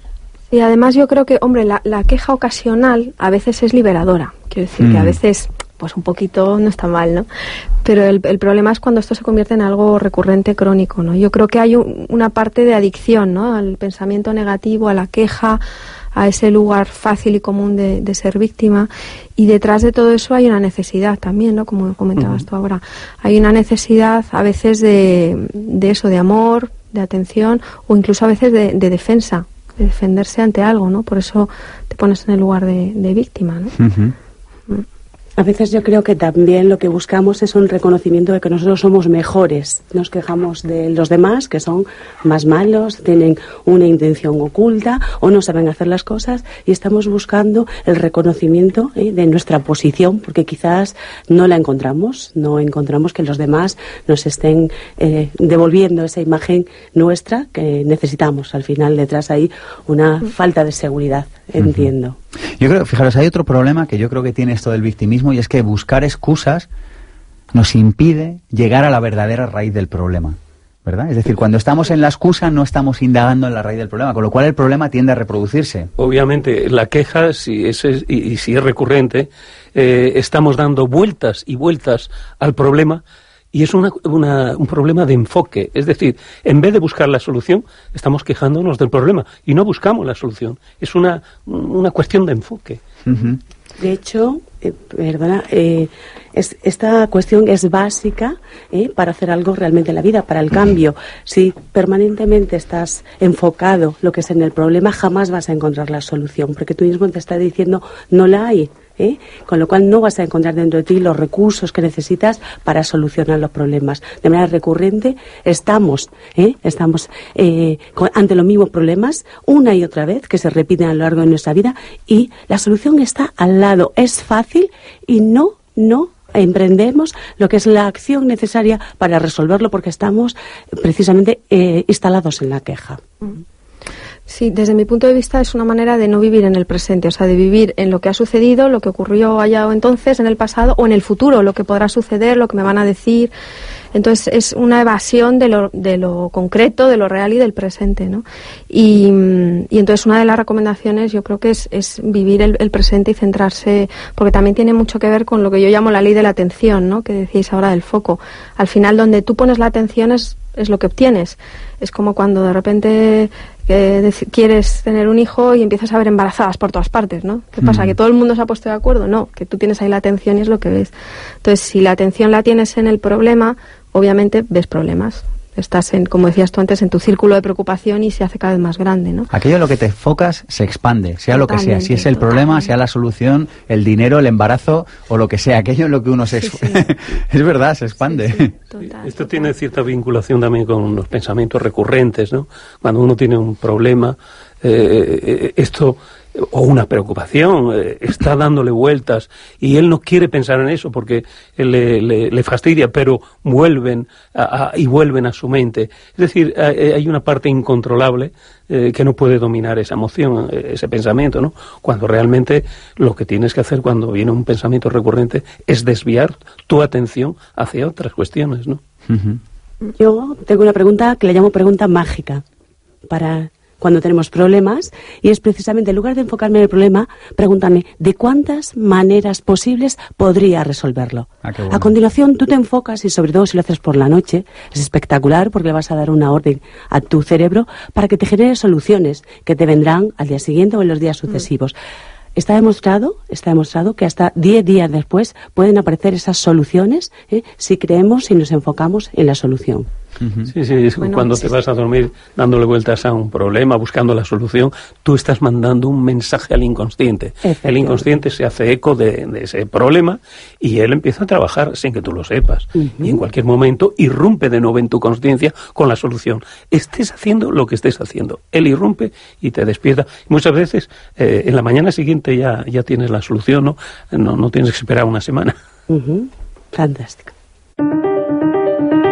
Y además yo creo que, hombre, la, queja ocasional a veces es liberadora. Quiero decir que a mm. veces pues un poquito no está mal, ¿no? Pero el, problema es cuando esto se convierte en algo recurrente crónico, ¿no? Yo creo que hay una parte de adicción, ¿no? Al pensamiento negativo, a la queja, a ese lugar fácil y común de, ser víctima. Y detrás de todo eso hay una necesidad también, ¿no? Como comentabas tú ahora. Hay una necesidad a veces de, eso, de amor, de atención o incluso a veces de, defensa, de defenderse ante algo, ¿no? Por eso te pones en el lugar de, víctima, ¿no? A veces yo creo que también lo que buscamos es un reconocimiento de que nosotros somos mejores. Nos quejamos de los demás, que son más malos, tienen una intención oculta o no saben hacer las cosas y estamos buscando el reconocimiento ¿eh? de nuestra posición porque quizás no la encontramos, no encontramos que los demás nos estén eh, devolviendo esa imagen nuestra que necesitamos. Al final detrás hay una falta de seguridad, entiendo. Yo creo, fijaros, hay otro problema que yo creo que tiene esto del victimismo y es que buscar excusas nos impide llegar a la verdadera raíz del problema. ¿verdad? Es decir, cuando estamos en la excusa no estamos indagando en la raíz del problema, con lo cual el problema tiende a reproducirse. Obviamente, la queja, si es, y, si es recurrente, eh, estamos dando vueltas y vueltas al problema y es una, un problema de enfoque. Es decir, en vez de buscar la solución, estamos quejándonos del problema y no buscamos la solución. Es una, una cuestión de enfoque. De hecho, eh, perdona, eh, esta cuestión es básica eh, para hacer algo realmente en la vida, para el cambio. Si permanentemente estás enfocado lo que es en el problema, jamás vas a encontrar la solución, porque tú mismo te estás diciendo no la hay. ¿Eh? con lo cual no vas a encontrar dentro de ti los recursos que necesitas para solucionar los problemas. De manera recurrente estamos, ¿eh? estamos eh, ante los mismos problemas una y otra vez que se repiten a lo largo de nuestra vida y la solución está al lado. Es fácil y no, no emprendemos lo que es la acción necesaria para resolverlo porque estamos precisamente instalados en la queja. Mm. Sí, desde mi punto de vista es una manera de no vivir en el presente, o sea, de vivir en lo que ha sucedido, lo que ocurrió allá o entonces, en el pasado, o en el futuro, lo que podrá suceder, lo que me van a decir. Entonces es una evasión de lo, de lo concreto, de lo real y del presente, ¿no? Y, entonces una de las recomendaciones yo creo que es, es vivir el, el, presente y centrarse, porque también tiene mucho que ver con lo que yo llamo la ley de la atención, ¿no? Que decís ahora del foco. Al final donde tú pones la atención es, es lo que obtienes. Es como cuando de repente que quieres tener un hijo y empiezas a ver embarazadas por todas partes, ¿no? ¿Qué pasa? ¿Que todo el mundo se ha puesto de acuerdo? No, que tú tienes ahí la atención y es lo que ves. Entonces, si la atención la tienes en el problema, obviamente ves problemas estás en, como decías tú antes, en tu círculo de preocupación y se hace cada vez más grande, ¿no? Aquello en lo que te enfocas se expande, sea lo que sea, si es el problema, sea la solución, el dinero, el embarazo o lo que sea, aquello en lo que uno se... es verdad, se expande. Esto tiene cierta vinculación también con los pensamientos recurrentes, ¿no? Cuando uno tiene un problema, eh, eh, esto o una preocupación, eh, está dándole vueltas y él no quiere pensar en eso porque le, le, fastidia, pero vuelven y vuelven a su mente. Es decir, hay una parte incontrolable eh, que no puede dominar esa emoción, eh, ese pensamiento, ¿no? Cuando realmente lo que tienes que hacer cuando viene un pensamiento recurrente es desviar tu atención hacia otras cuestiones, ¿no? Yo tengo una pregunta que le llamo pregunta mágica para cuando tenemos problemas y es precisamente en lugar de enfocarme en el problema, pregúntame de cuántas maneras posibles podría resolverlo. Ah, a continuación tú te enfocas y sobre todo si lo haces por la noche, es espectacular porque le vas a dar una orden a tu cerebro para que te genere soluciones que te vendrán al día siguiente o en los días mm. sucesivos. Está demostrado, está demostrado que hasta 10 días después pueden aparecer esas soluciones ¿eh? si creemos y nos enfocamos en la solución. Sí, sí, es cuando te vas a dormir dándole vueltas a un problema, buscando la solución, tú estás mandando un mensaje al inconsciente. El inconsciente se hace eco de, ese problema y él empieza a trabajar sin que tú lo sepas. Y en cualquier momento irrumpe de nuevo en tu conciencia con la solución. Estés haciendo lo que estés haciendo. Él irrumpe y te despierta. muchas veces eh, en la mañana siguiente ya, ya tienes la solución, ¿no? No, no tienes que esperar una semana. Fantástico.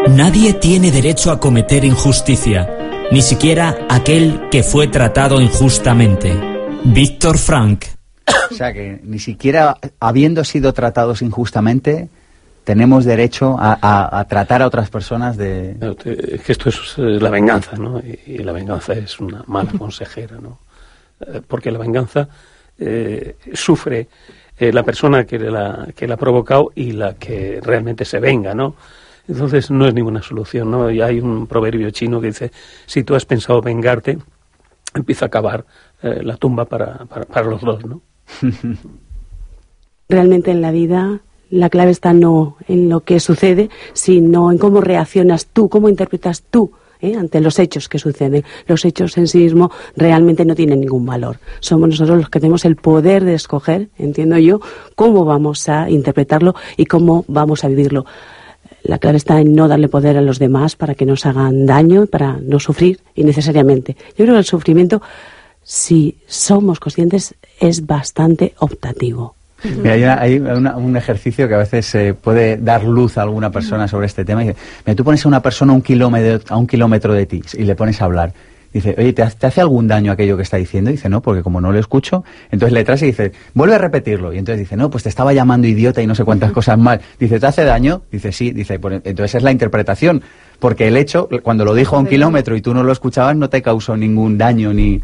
Nadie tiene derecho a cometer injusticia, ni siquiera aquel que fue tratado injustamente. Víctor Frank. O sea que ni siquiera habiendo sido tratados injustamente, tenemos derecho a, tratar a otras personas de... Es que esto es eh, la venganza, ¿no? Y, la venganza es una mala consejera, ¿no? Eh, porque la venganza eh, sufre la persona que la, que la ha provocado y la que realmente se venga, ¿no? Entonces no es ninguna solución, ¿no? Y hay un proverbio chino que dice, si tú has pensado vengarte, empieza a cavar la tumba para, para, para los dos, ¿no? Realmente en la vida la clave está no en lo que sucede, sino en cómo reaccionas tú, cómo interpretas tú ¿eh? ante los hechos que suceden. Los hechos en sí mismos realmente no tienen ningún valor. Somos nosotros los que tenemos el poder de escoger, entiendo yo, cómo vamos a interpretarlo y cómo vamos a vivirlo. La clave está en no darle poder a los demás para que nos hagan daño, para no sufrir innecesariamente. Yo creo que el sufrimiento, si somos conscientes, es bastante optativo hay, un ejercicio que a veces se puede dar luz a alguna persona sobre este tema. Y dice, tú pones a una persona un kilómetro, a un kilómetro de ti y le pones a hablar. Dice, oye, ¿te, hace algún daño aquello que está diciendo? Dice, no, porque como no lo escucho, entonces le traes y dice, vuelve a repetirlo. Y entonces dice, no, pues te estaba llamando idiota y no sé cuántas cosas mal. Dice, ¿te hace daño? Dice, sí. Dice, pues, entonces es la interpretación. Porque el hecho, cuando lo dijo a un kilómetro y tú no lo escuchabas, no te causó ningún daño ni...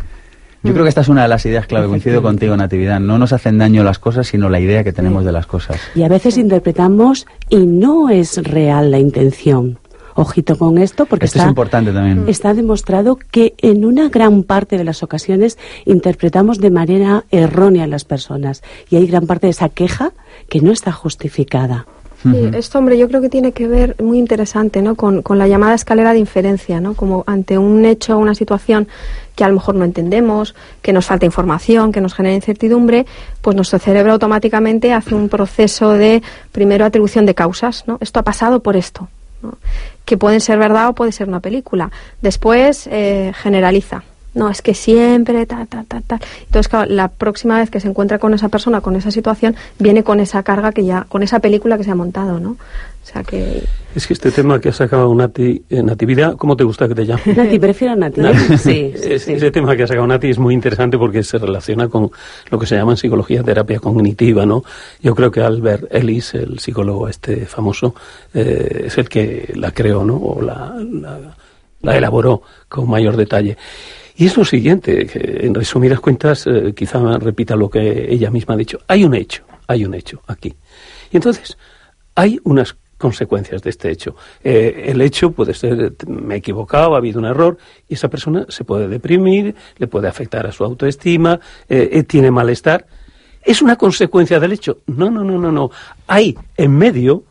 Yo creo que esta es una de las ideas clave, coincido contigo, Natividad. No nos hacen daño las cosas, sino la idea que tenemos de las cosas. Y a veces interpretamos y no es real la intención. Ojito con esto, porque esto está, es importante también. está demostrado que en una gran parte de las ocasiones interpretamos de manera errónea a las personas. Y hay gran parte de esa queja que no está justificada. Sí, esto, hombre, yo creo que tiene que ver muy interesante, ¿no? Con, con, la llamada escalera de inferencia, ¿no? Como ante un hecho, una situación que a lo mejor no entendemos, que nos falta información, que nos genera incertidumbre, pues nuestro cerebro automáticamente hace un proceso de, primero, atribución de causas, ¿no? Esto ha pasado por esto, ¿no? Que pueden ser verdad o puede ser una película. Después, eh, generaliza no, es que siempre, ta, ta, ta, ta. Entonces, claro, la próxima vez que se encuentra con esa persona, con esa situación, viene con esa carga que ya, con esa película que se ha montado, ¿no? O sea que... Es que este tema que ha sacado Nati, eh, Natividad, ¿cómo te gusta que te llame? Nati, prefiero Nati. Sí, Ese tema que ha sacado Nati es muy interesante porque se relaciona con lo que se llama en psicología terapia cognitiva, ¿no? Yo creo que Albert Ellis, el psicólogo este famoso, eh, es el que la creó, ¿no? O la, la elaboró con mayor detalle. Y es lo siguiente, en resumidas cuentas, eh, quizá repita lo que ella misma ha dicho. Hay un hecho, hay un hecho aquí. Y entonces, hay unas consecuencias de este hecho. Eh, el hecho puede ser, me he equivocado, ha habido un error, y esa persona se puede deprimir, le puede afectar a su autoestima, eh, tiene malestar. ¿Es una consecuencia del hecho? No, no, no, no, no. Hay en medio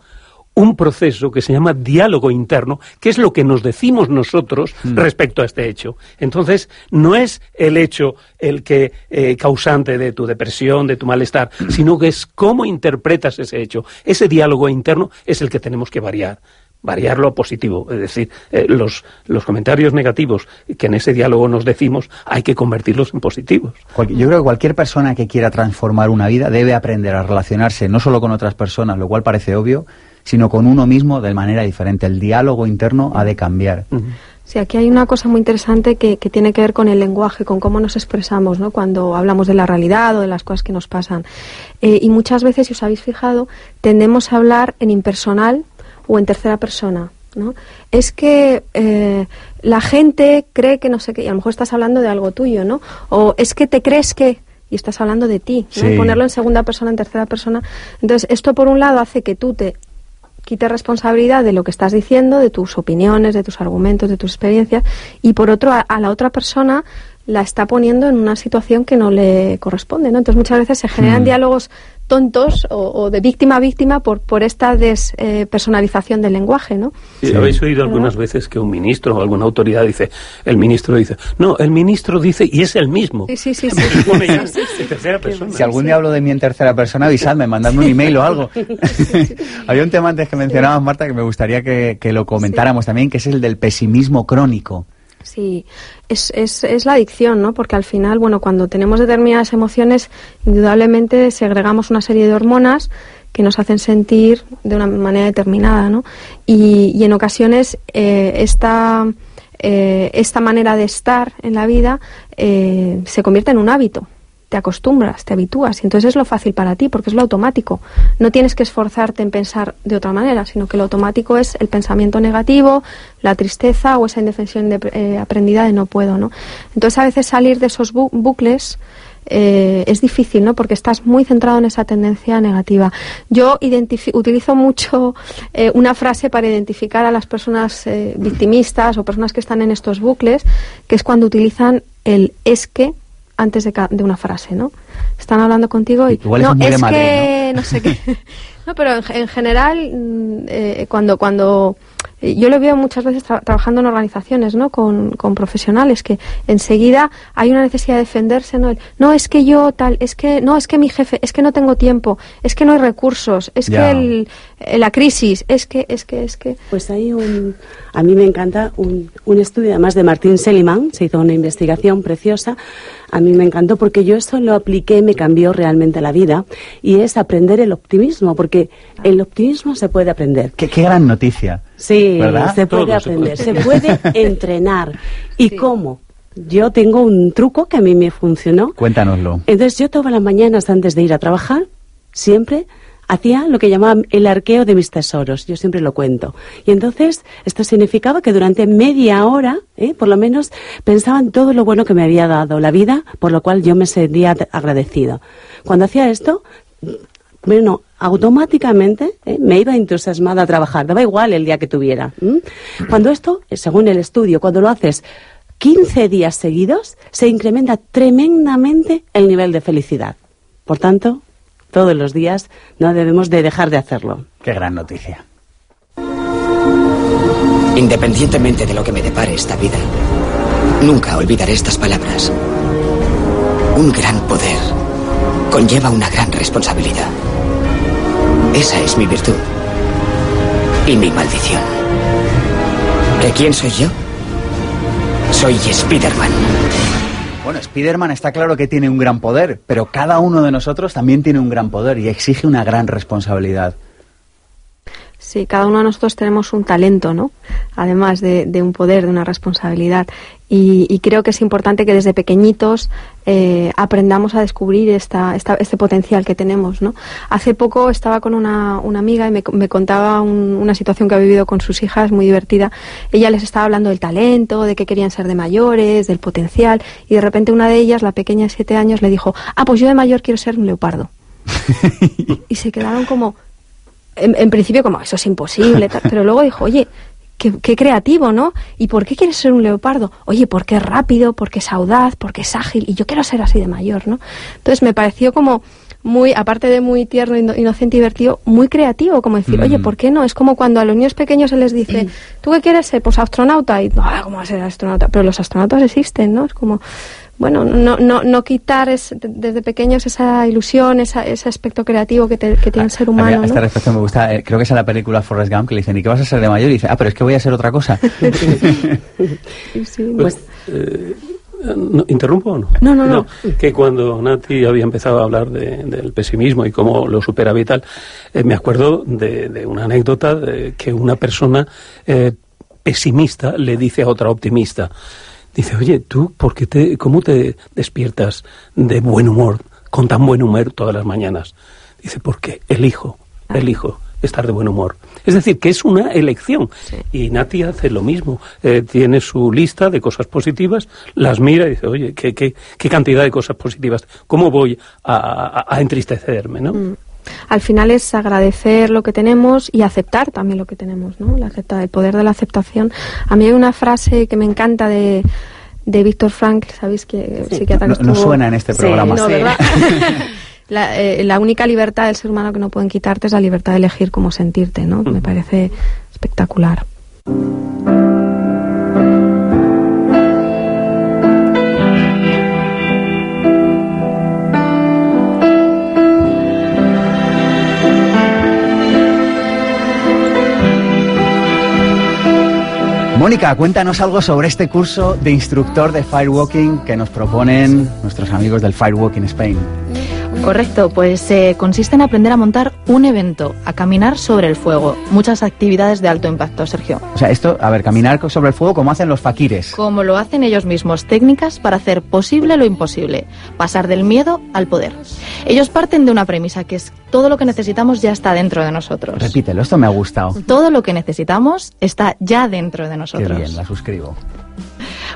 un proceso que se llama diálogo interno, que es lo que nos decimos nosotros mm. respecto a este hecho. Entonces, no es el hecho el que eh, causante de tu depresión, de tu malestar, sino que es cómo interpretas ese hecho. Ese diálogo interno es el que tenemos que variar variarlo a positivo, es decir, eh, los, los comentarios negativos que en ese diálogo nos decimos hay que convertirlos en positivos. Yo creo que cualquier persona que quiera transformar una vida debe aprender a relacionarse no solo con otras personas, lo cual parece obvio, sino con uno mismo de manera diferente. El diálogo interno ha de cambiar. Sí, aquí hay una cosa muy interesante que, tiene que ver con el lenguaje, con cómo nos expresamos ¿no? cuando hablamos de la realidad o de las cosas que nos pasan. Eh, y muchas veces, si os habéis fijado, tendemos a hablar en impersonal o en tercera persona. ¿no? Es que eh, la gente cree que no sé qué, y a lo mejor estás hablando de algo tuyo, ¿no? O es que te crees que, y estás hablando de ti, ponerlo en segunda persona, en tercera persona. Entonces, esto por un lado hace que tú te quite responsabilidad de lo que estás diciendo, de tus opiniones, de tus argumentos, de tus experiencias, y por otro, a, la otra persona la está poniendo en una situación que no le corresponde, ¿no? Entonces muchas veces se generan mm. diálogos tontos o, de víctima a víctima por, por esta despersonalización del lenguaje, ¿no? Sí, Habéis oído algunas veces que un ministro o alguna autoridad dice, el ministro dice, no, el ministro dice y es el mismo. Sí, sí, sí. Si algún día hablo de mí en tercera persona, avisadme, mandadme un email o algo. Había un tema antes que mencionabas, Marta, que me gustaría que, que lo comentáramos también, que es el del pesimismo crónico. Sí, es, es, es, la adicción, ¿no? Porque al final, bueno, cuando tenemos determinadas emociones, indudablemente segregamos una serie de hormonas que nos hacen sentir de una manera determinada, ¿no? Y, en ocasiones eh, esta, eh, esta manera de estar en la vida eh, se convierte en un hábito te acostumbras, te habitúas y entonces es lo fácil para ti porque es lo automático. No tienes que esforzarte en pensar de otra manera, sino que lo automático es el pensamiento negativo, la tristeza o esa indefensión de, aprendida de no puedo, ¿no? Entonces a veces salir de esos bucles eh, es difícil, ¿no? Porque estás muy centrado en esa tendencia negativa. Yo utilizo mucho eh, una frase para identificar a las personas eh, victimistas o personas que están en estos bucles, que es cuando utilizan el es que antes de, de una frase, ¿no? Están hablando contigo y no, es, que ¿no? sé qué. no, pero en, general mm, cuando cuando eh, yo lo veo muchas veces trabajando en organizaciones, ¿no? Con, con, profesionales que enseguida hay una necesidad de defenderse, ¿no? no, es que yo tal, es que no, es que mi jefe, es que no tengo tiempo, es que no hay recursos, es que el, eh, la crisis, es que, es que, es que. Pues hay un, a mí me encanta un, un estudio además de Martín Seligman, se hizo una investigación preciosa a mí me encantó porque yo eso lo apliqué, me cambió realmente la vida y es aprender el optimismo, porque el optimismo se puede aprender. Qué, gran noticia. Sí, se puede aprender, se puede, entrenar. ¿Y cómo? Yo tengo un truco que a mí me funcionó. Cuéntanoslo. Entonces yo todas las mañanas antes de ir a trabajar, siempre hacía lo que llamaban el arqueo de mis tesoros, yo siempre lo cuento. Y entonces esto significaba que durante media hora, ¿eh? por lo menos, pensaba en todo lo bueno que me había dado la vida, por lo cual yo me sentía agradecido. Cuando hacía esto, bueno, automáticamente ¿eh? me iba entusiasmada a trabajar, daba igual el día que tuviera. Cuando esto, eh, según el estudio, cuando lo haces 15 días seguidos, se incrementa tremendamente el nivel de felicidad. Por tanto, todos los días, no debemos de dejar de hacerlo. Qué gran noticia. Independientemente de lo que me depare esta vida, nunca olvidaré estas palabras. Un gran poder conlleva una gran responsabilidad. Esa es mi virtud y mi maldición. ¿De quién soy yo? Soy Spider-Man. Bueno, Spider-Man está claro que tiene un gran poder, pero cada uno de nosotros también tiene un gran poder y exige una gran responsabilidad. Sí, cada uno de nosotros tenemos un talento, ¿no? Además de, un poder, de una responsabilidad. Y, creo que es importante que desde pequeñitos eh, aprendamos a descubrir esta, este potencial que tenemos, ¿no? Hace poco estaba con una, amiga y me, contaba una situación que ha vivido con sus hijas muy divertida. Ella les estaba hablando del talento, de que querían ser de mayores, del potencial, y de repente una de ellas, la pequeña de siete años, le dijo, ah, pues yo de mayor quiero ser un leopardo. y se quedaron como, en, principio como eso es imposible, pero luego dijo, oye, qué, creativo, ¿no? ¿Y por qué quieres ser un leopardo? Oye, porque es rápido, porque es audaz, porque es ágil, y yo quiero ser así de mayor, ¿no? Entonces me pareció como muy, aparte de muy tierno, inocente y divertido, muy creativo, como decir, oye, mm. ¿por qué no? Es como cuando a los niños pequeños se les dice, ¿tú qué quieres ser? Pues astronauta, y, ah, ¿cómo va a ser astronauta? Pero los astronautas existen, ¿no? Es como, bueno, no, no, no quitar desde pequeños esa ilusión, esa, ese aspecto creativo que, tiene el ser humano. A esta reflexión me gusta, eh, creo que es en la película Forrest Gump que le dicen, ¿y qué vas a ser de mayor? Y dice, ah, pero es que voy a ser otra cosa. sí, pues, eh, ¿Interrumpo o no? No, no, no? Que cuando Nati había empezado a hablar del pesimismo y cómo lo supera vital, eh, me acuerdo de, una anécdota de que una persona pesimista le dice a otra optimista, Dice, oye, ¿tú por qué te, cómo te despiertas de buen humor, con tan buen humor todas las mañanas? Dice, porque elijo, ah. elijo estar de buen humor. Es decir, que es una elección. Y Nati hace lo mismo. Eh, tiene su lista de cosas positivas, las mira y dice, oye, ¿qué, qué, qué cantidad de cosas positivas? ¿Cómo voy a, a, entristecerme? ¿no? Mm al final es agradecer lo que tenemos y aceptar también lo que tenemos, ¿no? La el poder de la aceptación. A mí hay una frase que me encanta de, de Víctor Frank, ¿sabéis que psiquiatra no, no, suena en este programa. Sí, la, eh, la, única libertad del ser humano que no pueden quitarte es la libertad de elegir cómo sentirte, ¿no? Me parece espectacular. Mónica, cuéntanos algo sobre este curso de instructor de firewalking que nos proponen nuestros amigos del Firewalking Spain. Correcto, pues eh, consiste en aprender a montar un evento, a caminar sobre el fuego. Muchas actividades de alto impacto, Sergio. O sea, esto, a ver, caminar sobre el fuego como hacen los faquires. Como lo hacen ellos mismos, técnicas para hacer posible lo imposible, pasar del miedo al poder. Ellos parten de una premisa que es todo lo que necesitamos ya está dentro de nosotros. Repítelo, esto me ha gustado. Todo lo que necesitamos está ya dentro de nosotros. Qué bien, la suscribo.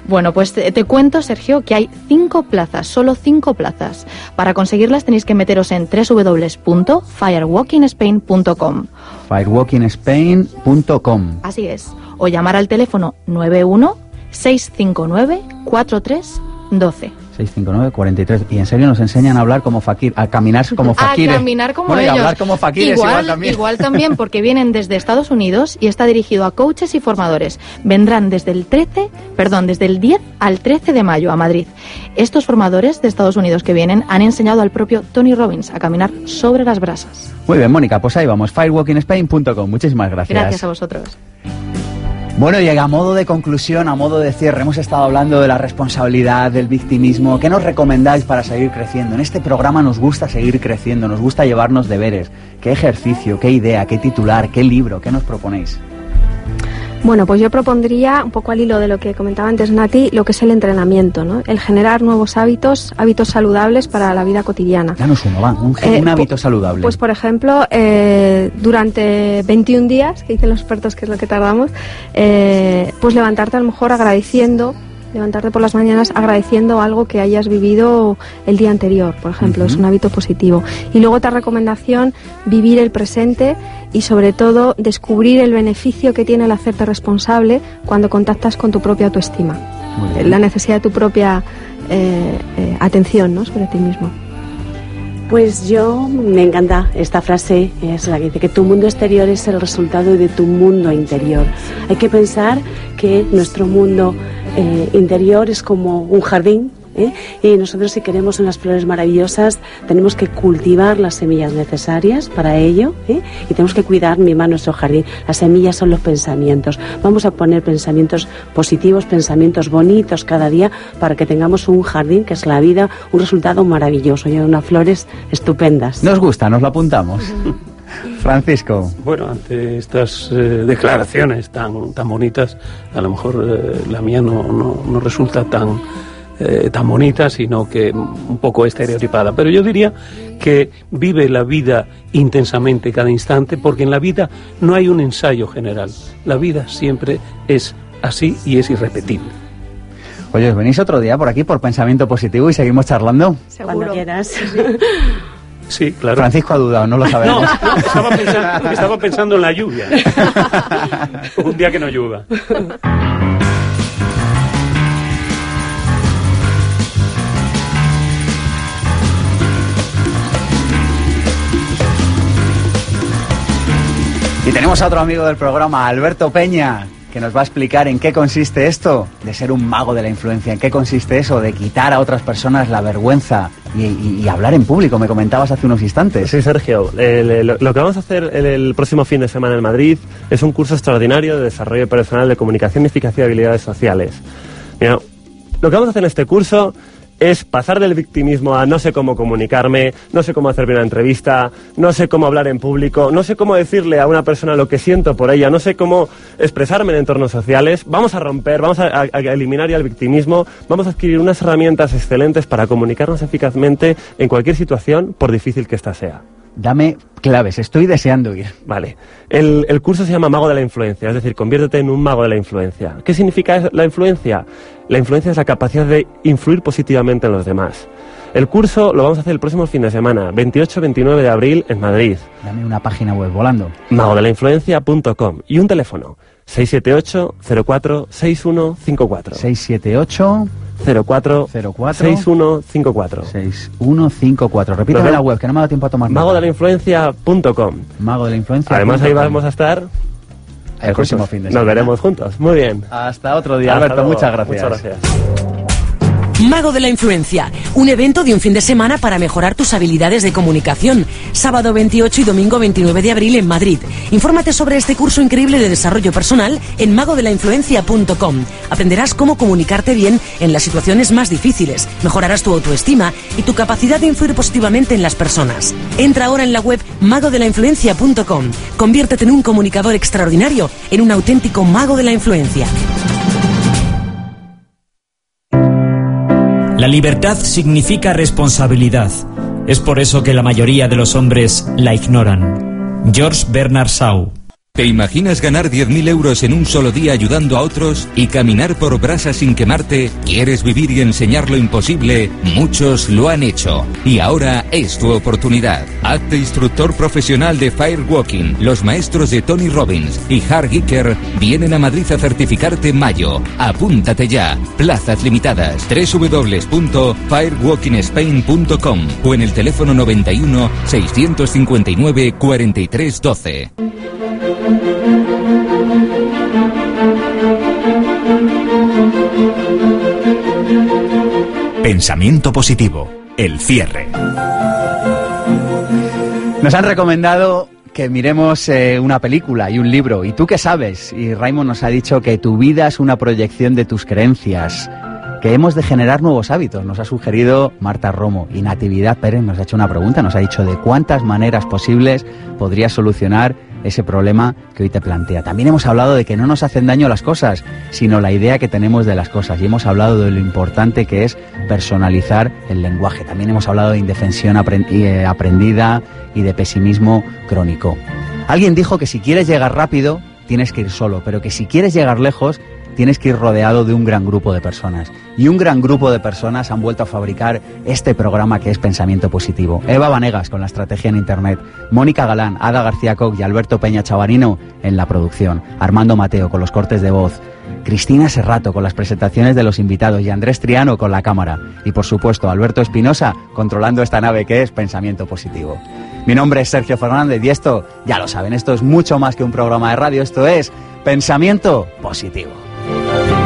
Bueno, pues te, te, cuento, Sergio, que hay cinco plazas, solo cinco plazas. Para conseguirlas tenéis que meteros en www.firewalkingspain.com. Firewalkingspain.com. Así es. O llamar al teléfono 91 659 4312. 659 43 y en serio nos enseñan a hablar como fakir, a caminar como fakires. A caminar como bueno, ellos. Y a hablar como fakires igual, igual, también. igual también porque vienen desde Estados Unidos y está dirigido a coaches y formadores. Vendrán desde el 13, perdón, desde el 10 al 13 de mayo a Madrid. Estos formadores de Estados Unidos que vienen han enseñado al propio Tony Robbins a caminar sobre las brasas. Muy bien, Mónica, pues ahí vamos, firewalkingspain.com. Muchísimas gracias. Gracias a vosotros. Bueno, y a modo de conclusión, a modo de cierre, hemos estado hablando de la responsabilidad, del victimismo. ¿Qué nos recomendáis para seguir creciendo? En este programa nos gusta seguir creciendo, nos gusta llevarnos deberes. ¿Qué ejercicio, qué idea, qué titular, qué libro, qué nos proponéis? Bueno, pues yo propondría, un poco al hilo de lo que comentaba antes Nati, lo que es el entrenamiento, ¿no? El generar nuevos hábitos, hábitos saludables para la vida cotidiana. Danos uno, va, un, Eh, un hábito saludable. Pues, por ejemplo, eh, durante 21 días, que dicen los expertos que es lo que tardamos, eh, pues levantarte a lo mejor agradeciendo, levantarte por las mañanas agradeciendo algo que hayas vivido el día anterior, por ejemplo, es un hábito positivo. Y luego otra recomendación, vivir el presente y sobre todo descubrir el beneficio que tiene el hacerte responsable cuando contactas con tu propia autoestima. La necesidad de tu propia eh, eh, atención ¿no? sobre ti mismo. Pues yo me encanta esta frase, es la que dice que tu mundo exterior es el resultado de tu mundo interior. Hay que pensar que nuestro mundo eh, interior es como un jardín. ¿Eh? Y nosotros si queremos unas flores maravillosas tenemos que cultivar las semillas necesarias para ello ¿eh? y tenemos que cuidar, mimar nuestro jardín. Las semillas son los pensamientos. Vamos a poner pensamientos positivos, pensamientos bonitos cada día para que tengamos un jardín que es la vida, un resultado maravilloso y unas flores estupendas. Nos gusta, nos lo apuntamos. Francisco. Bueno, ante estas eh, declaraciones tan, tan bonitas, a lo mejor eh, la mía no, no, no resulta tan, eh, tan bonita, sino que un poco estereotipada. Pero yo diría que vive la vida intensamente cada instante, porque en la vida no hay un ensayo general. La vida siempre es así y es irrepetible. Oye, ¿os venís otro día por aquí por pensamiento positivo y seguimos charlando? Cuando quieras. Sí, claro. Francisco ha dudado, no lo No, sabemos. no, estaba, pensando, estaba pensando en la lluvia. Un día que no llueva. Y tenemos a otro amigo del programa, Alberto Peña, que nos va a explicar en qué consiste esto de ser un mago de la influencia, en qué consiste eso de quitar a otras personas la vergüenza y, hablar en público, me comentabas hace unos instantes. Sí, Sergio. lo que vamos a hacer el, el próximo fin de semana en Madrid es un curso extraordinario de desarrollo personal de comunicación, eficacia y habilidades sociales. Mira, lo que vamos a hacer en este curso es pasar del victimismo a no sé cómo comunicarme, no sé cómo hacer bien una entrevista, no sé cómo hablar en público, no sé cómo decirle a una persona lo que siento por ella, no sé cómo expresarme en entornos sociales. Vamos a romper, vamos a, eliminar ya el victimismo, vamos a adquirir unas herramientas excelentes para comunicarnos eficazmente en cualquier situación, por difícil que ésta sea. Dame claves, estoy deseando ir. Vale. El, el curso se llama Mago de la Influencia, es decir, conviértete en un mago de la influencia. ¿Qué significa la influencia? La influencia es la capacidad de influir positivamente en los demás. El curso lo vamos a hacer el próximo fin de semana, 28-29 de abril en Madrid. Dame una página web volando. magodelainfluencia.com y un teléfono 678-04-6154. 678 04 6154. 6154. Nos Repítame la web, que no me ha dado tiempo a tomar nota. magodelainfluencia.com. Mago de la influencia. Además ahí vamos a estar El próximo fin de Nos semana. veremos juntos. Muy bien. Hasta otro día, Hasta Alberto. luego. Muchas gracias. Muchas gracias. Mago de la Influencia, un evento de un fin de semana para mejorar tus habilidades de comunicación. Sábado 28 y domingo 29 de abril en Madrid. Infórmate sobre este curso increíble de desarrollo personal en magodelainfluencia.com. Aprenderás cómo comunicarte bien en las situaciones más difíciles, mejorarás tu autoestima y tu capacidad de influir positivamente en las personas. Entra ahora en la web magodelainfluencia.com. Conviértete en un comunicador extraordinario, en un auténtico mago de la influencia. La libertad significa responsabilidad. Es por eso que la mayoría de los hombres la ignoran. George Bernard Shaw ¿Te imaginas ganar 10.000 euros en un solo día ayudando a otros y caminar por brasas sin quemarte? ¿Quieres vivir y enseñar lo imposible? Muchos lo han hecho. Y ahora es tu oportunidad. Hazte instructor profesional de Firewalking. Los maestros de Tony Robbins y Hard Gicker vienen a Madrid a certificarte en mayo. Apúntate ya. Plazas limitadas. www.firewalkingspain.com o en el teléfono 91 659 4312. Pensamiento positivo, el cierre. Nos han recomendado que miremos eh, una película y un libro. ¿Y tú qué sabes? Y Raymond nos ha dicho que tu vida es una proyección de tus creencias, que hemos de generar nuevos hábitos. Nos ha sugerido Marta Romo y Natividad Pérez nos ha hecho una pregunta, nos ha dicho de cuántas maneras posibles podrías solucionar ese problema que hoy te plantea. También hemos hablado de que no nos hacen daño las cosas, sino la idea que tenemos de las cosas. Y hemos hablado de lo importante que es personalizar el lenguaje. También hemos hablado de indefensión eh, aprendida y de pesimismo crónico. Alguien dijo que si quieres llegar rápido, tienes que ir solo, pero que si quieres llegar lejos, tienes que ir rodeado de un gran grupo de personas. Y un gran grupo de personas han vuelto a fabricar este programa que es Pensamiento Positivo. Eva Vanegas con la estrategia en Internet, Mónica Galán, Ada García Coc y Alberto Peña Chavarino en la producción, Armando Mateo con los cortes de voz, Cristina Serrato con las presentaciones de los invitados y Andrés Triano con la cámara. Y por supuesto Alberto Espinosa controlando esta nave que es Pensamiento Positivo. Mi nombre es Sergio Fernández y esto, ya lo saben, esto es mucho más que un programa de radio, esto es Pensamiento Positivo. Música